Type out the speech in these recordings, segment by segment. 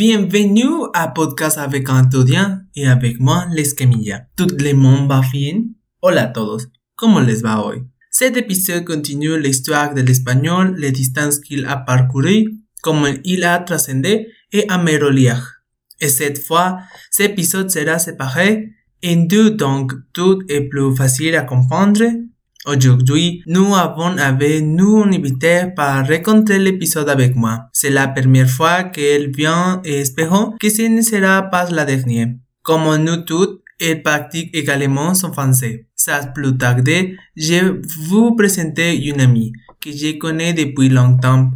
Bienvenue à Podcast avec Antonia et avec moi, Les Camilla. Tout le monde va bien? Hola a todos, ¿cómo les va hoy? Cet épisode continue l'histoire de l'espagnol, les distances qu'il a parcourues, comment il a transcendé et amélioré. Et cette fois, cet épisode sera séparé en deux donc tout est plus facile à comprendre Aujourd'hui, nous avons avec nous une invitée pour rencontrer l'épisode avec moi. C'est la première fois qu'elle vient et espérons que ce ne sera pas la dernière. Comme nous toutes, elle pratique également son français. Sans plus tarder, je vous présenter une amie que je connais depuis longtemps.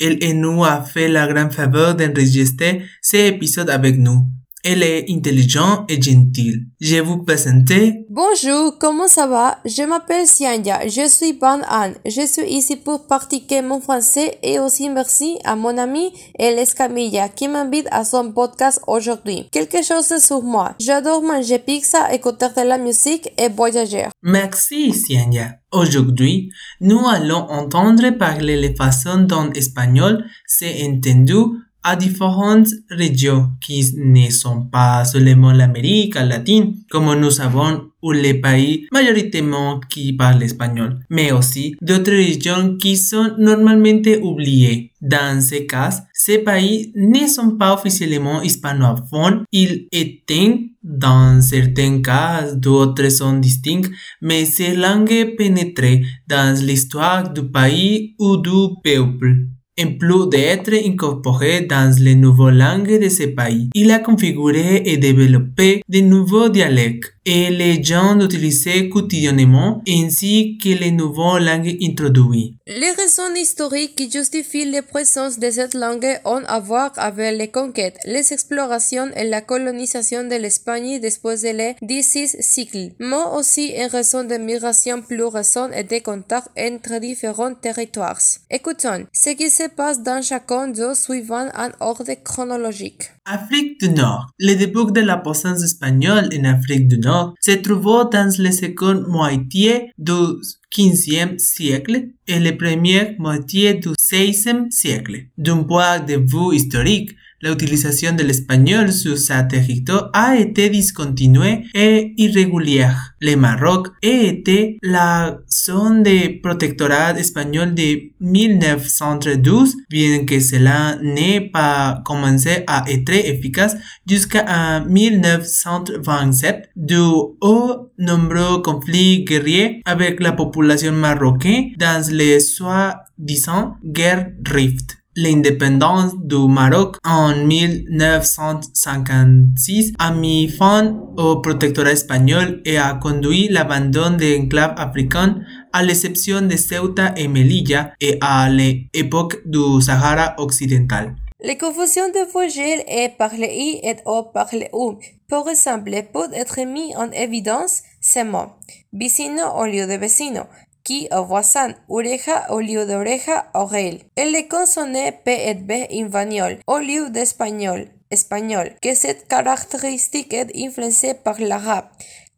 Elle et nous a fait la grande faveur d'enregistrer cet épisode avec nous. Elle est intelligente et gentille. Je vous présente. Bonjour, comment ça va? Je m'appelle Sianya, je suis Ban An. Je suis ici pour pratiquer mon français et aussi merci à mon ami Eles Camilla qui m'invite à son podcast aujourd'hui. Quelque chose sur moi. J'adore manger pizza, écouter de la musique et voyager. Merci, Sianya. Aujourd'hui, nous allons entendre parler les façons dont l'espagnol s'est entendu à différentes régions qui ne sont pas seulement l'Amérique latine, comme nous savons, ou les pays majoritairement qui parlent espagnol, mais aussi d'autres régions qui sont normalement oubliées. Dans ces cas, ces pays ne sont pas officiellement hispanophones, ils étaient dans certains cas, d'autres sont distincts, mais ces langues pénètrent dans l'histoire du pays ou du peuple. En plus d'être incorporé dans les nouvelles langues de ce pays, il a configuré et développé de nouveaux dialectes et les gens l'utilisaient quotidiennement ainsi que les nouvelles langues introduites. Les raisons historiques qui justifient la présence de cette langue ont à voir avec les conquêtes, les explorations et la colonisation de l'Espagne depuis le XVI siècle, mais aussi en raison de migrations plus récentes et de contacts entre différents territoires. Écoutons ce qui se passe dans chacun d'eux suivant un ordre chronologique. Afrique du Nord. Le début de la puissance espagnole en Afrique du Nord se trouvait dans la seconde moitié du XVe siècle et la première moitié du XVIe siècle. D'un point de vue historique, l'utilisation de l'espagnol sur sa territoire a été discontinuée et irrégulière. Le Maroc été la zone de protectorat espagnol de 1912, bien que cela n'ait pas commencé à être efficace jusqu'à 1927, dû aux nombreux conflits guerriers avec la population marocaine dans les soi-disant guerres Rift. L'indépendance du Maroc en 1956 a mis fin au protectorat espagnol et a conduit l'abandon des enclaves africaines à l'exception de Ceuta et Melilla et à l'époque du Sahara occidental. La confusion de voyelles et par le i et o par le u, par exemple, peut être mis en évidence ces mots. Vicino au lieu de vecino, qui au voisin, oreja au lieu d'oreja, oreille. Et les consonnes P et B invaniol au lieu d'espagnol, espagnol, que cette caractéristique est influencée par l'arabe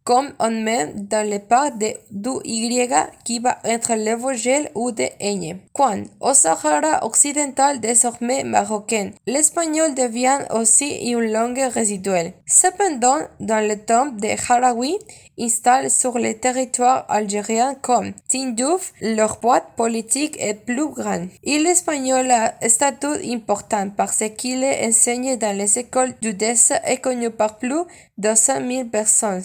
comme on met dans le pas de du Y qui va entre le vogel ou de ñ. Quand au Sahara occidental désormais marocain, l'espagnol devient aussi une langue résiduelle. Cependant, dans le temps de Harawi, installé sur le territoire algérien comme Tindouf, leur boîte politique est plus grande. Et l'espagnol a un statut important parce qu'il est enseigné dans les écoles du DES et connu par plus de 200 000 personnes.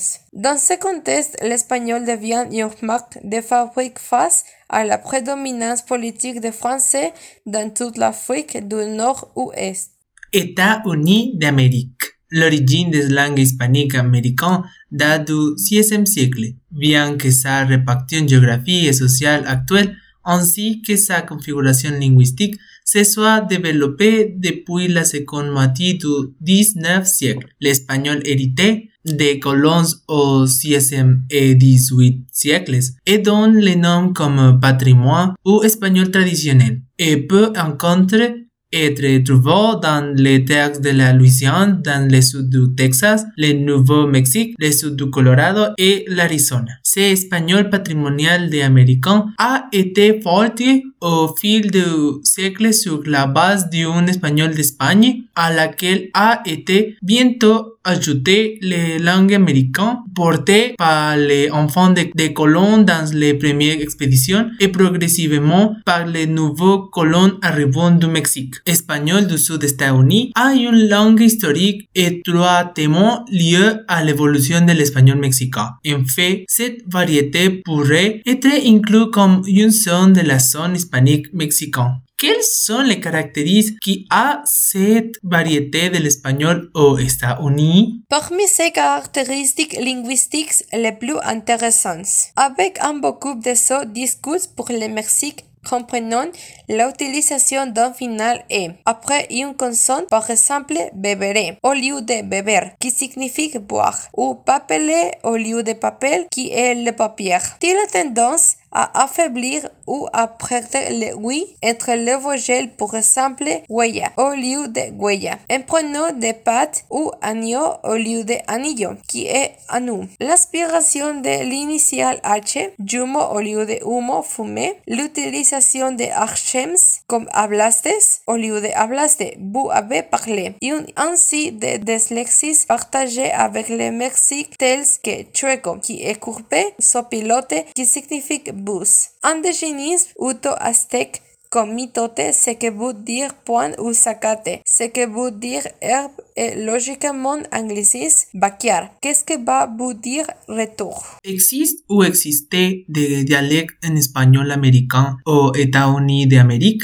Ce contexte, l'espagnol devient une marque de fabrique face à la prédominance politique des Français dans toute l'Afrique du Nord-Ouest. États-Unis d'Amérique. L'origine des langues hispaniques américaines date du VIe siècle, bien que sa répartition géographique et sociale actuelle ainsi que sa configuration linguistique se soit développée depuis la seconde moitié du XIX siècle. L'espagnol hérité des colons au XVIe et XVIIIe siècles et donne les noms comme patrimoine ou espagnol traditionnel et peut rencontrer être trouvé dans les terres de la Louisiane, dans le sud du Texas, le Nouveau-Mexique, le sud du Colorado et l'Arizona. Ce espagnol patrimonial des Américains a été forte au fil du siècle sur la base d'un espagnol d'Espagne à laquelle a été bientôt ajouté les langues américaines portées par les enfants des de colons dans les premières expéditions et progressivement par les nouveaux colons arrivant du Mexique. Espagnol du sud des États-Unis a une langue historique étroitement liée à l'évolution de l'espagnol mexicain. En fait, cette variété pourrait être incluse comme une zone de la zone hispanique mexicaine. Quelles sont les caractéristiques qui a cette variété de l'espagnol aux États-Unis? Parmi ces caractéristiques linguistiques les plus intéressantes, avec un beaucoup de ce discours pour le Mexique comprenant l'utilisation d'un final et après une consonne, par exemple beberé au lieu de beber, qui signifie boire, ou papeler au lieu de papel, qui est le papier. Il a tendance à affaiblir ou à perdre le oui entre le vogel pour exemple huella au lieu de huella. En prenant des pâtes ou agneau au lieu de anillo, qui est anu. L'aspiration de l'initial H, jumo au lieu de humo, fumé. L'utilisation de archems comme hablastes au lieu de hablaste, vous avez parlé. Et ainsi de dyslexis partagées avec le Mexique tels que chueco, qui est courbé, sopilote, qui signifie bus. Indigenisme uto-aztèque comme mitote, ce que veut dire point ou sacate, ce que veut dire herbe et logiquement anglicisme backyard. Qu'est-ce que va vous dire retour? Existe ou existait des dialectes en espagnol américain aux États-Unis d'Amérique?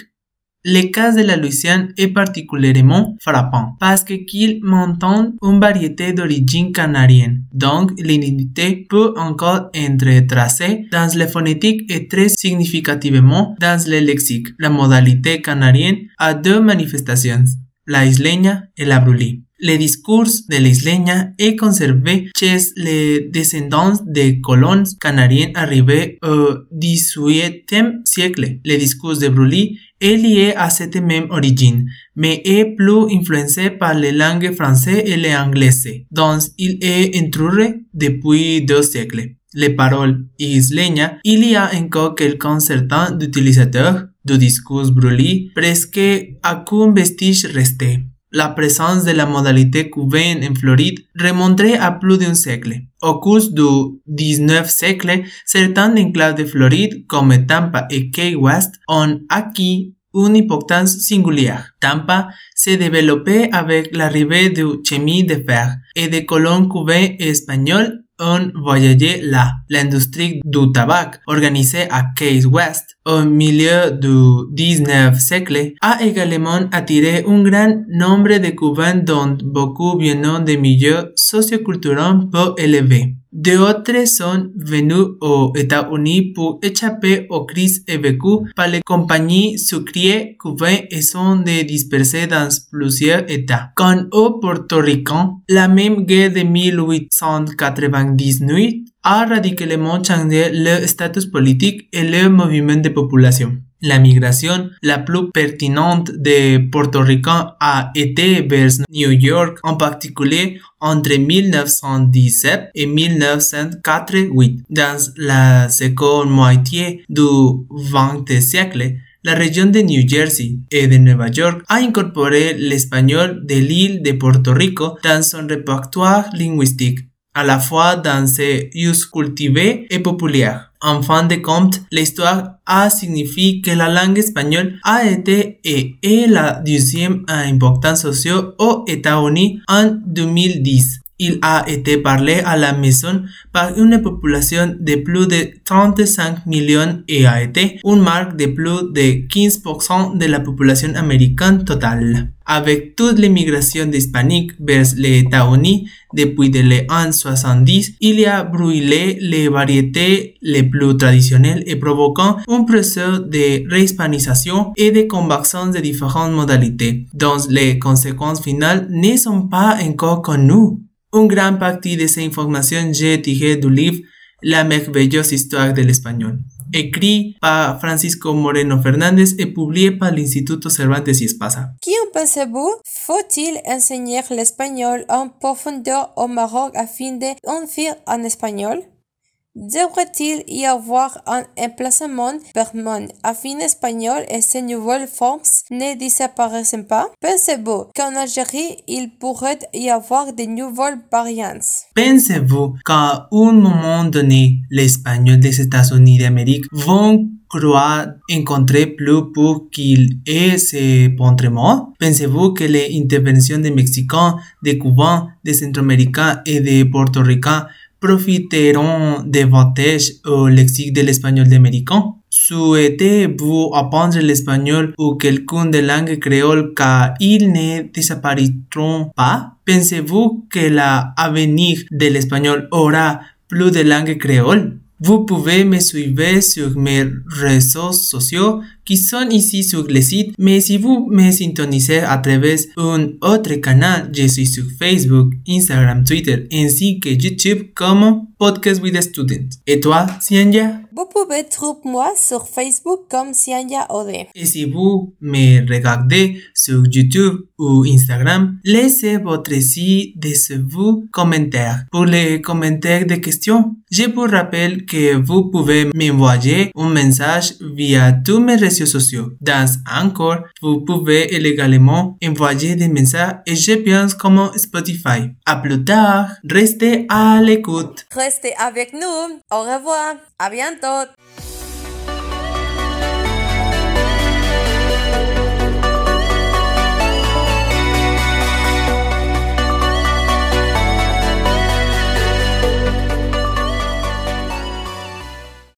Le cas de la Louisiane est particulièrement frappant parce qu'il m'entend une variété d'origine canadienne, donc l'identité peut encore être tracée dans les phonétiques et très significativement dans le lexique. La modalité canadienne a deux manifestations, la isleña et la brûlée. Le discours de l'isleña est conservé chez les descendants des colons canadiens arrivés au XVIIIe siècle. Le discours de Brully est lié à cette même origine, mais est plus influencé par les langues françaises et l'anglais, dont il est intrusé depuis deux siècles. Les paroles isleña, il y a encore quelques certains d'utilisateurs du discours brûlé presque aucun vestige resté. La présence de la modalité cubaine en Floride remonterait à plus d'un siècle. Au cours du 19 siècle, certains enclaves de Floride comme Tampa et Key West ont acquis une importance singulière. Tampa s'est développé avec l'arrivée du chemin de fer et des colons cubains et espagnols ont voyagé là. L'industrie du tabac, organisée à Key West au milieu du 19 siècle, a également attiré un grand nombre de Cubains dont beaucoup viennent de milieux socioculturels peu élevés. D'autres sont venus aux États-Unis pour échapper aux crises vécues par les compagnies sucrières cubaines et sont dispersés dans plusieurs États. Quant aux Portoricains, la même guerre de 1898 a radicalement changé leur statut politique et leur mouvement de population. La migration la plus pertinente des Portoricains a été vers New York, en particulier entre 1917 et 1948. Dans la seconde moitié du XX siècle, la région de New Jersey et de Nueva York a incorporé l'espagnol de l'île de Porto Rico dans son répertoire linguistique à la fois dans ses us cultivés et populaires. En fin de compte, l'histoire a signifié que la langue espagnole a été et est la deuxième importance sociale aux États-Unis en 2010. Il a été parlé à la maison par une population de plus de 35 millions et a été une marque de plus de 15% de la population américaine totale. Avec toute l'immigration d'hispaniques vers les États-Unis depuis les années 70, il a brûlé les variétés les plus traditionnelles et provoquant un processus de réhispanisation et de conversion de différentes modalités, dont les conséquences finales ne sont pas encore connues. Une grande partie de ces informations j'ai tiré du livre La merveilleuse histoire de l'espagnol, écrit par Francisco Moreno Fernández et publié par l'Instituto Cervantes y Espasa. Qui en pensez-vous Faut-il enseigner l'espagnol en profondeur au Maroc afin de en faire en espagnol Devrait-il y avoir un emplacement permanent? Afin espagnol et ces nouvelles formes ne disparaissent pas? Pensez-vous qu'en Algérie, il pourrait y avoir de nouvelles variantes? Pensez-vous qu'à un moment donné, l'espagnol des États-Unis d'Amérique vont croire encontrer plus pour qu'il ait ces mots? Pensez-vous que les interventions des Mexicains, des Cubains, des Centro-Américains et des Portoricains profiteront davantage au lexique de l'espagnol d'américain? Souhaitez-vous apprendre l'espagnol ou quelqu'un de langue créole car ils ne disparaîtront pas? Pensez-vous que l'avenir de l'espagnol aura plus de langue créole? Vous pouvez me suivre sur mes réseaux sociaux qui sont ici sur le site, mais si vous me sintonisez à travers un autre canal, je suis sur Facebook, Instagram, Twitter ainsi que YouTube comme Podcast with a Student. Et toi, Sianja? Vous pouvez trouver moi sur Facebook comme Sianja Ode. Et si vous me regardez sur YouTube ou Instagram, laissez votre si de vos commentaires. Pour les commentaires de questions, je vous rappelle que vous pouvez m'envoyer un message via tous mes réseaux sociaux. Dans Anchor, vous pouvez également envoyer des messages et je pense comme Spotify. À plus tard, restez à l'écoute. Restez avec nous. Au revoir. À bientôt. tot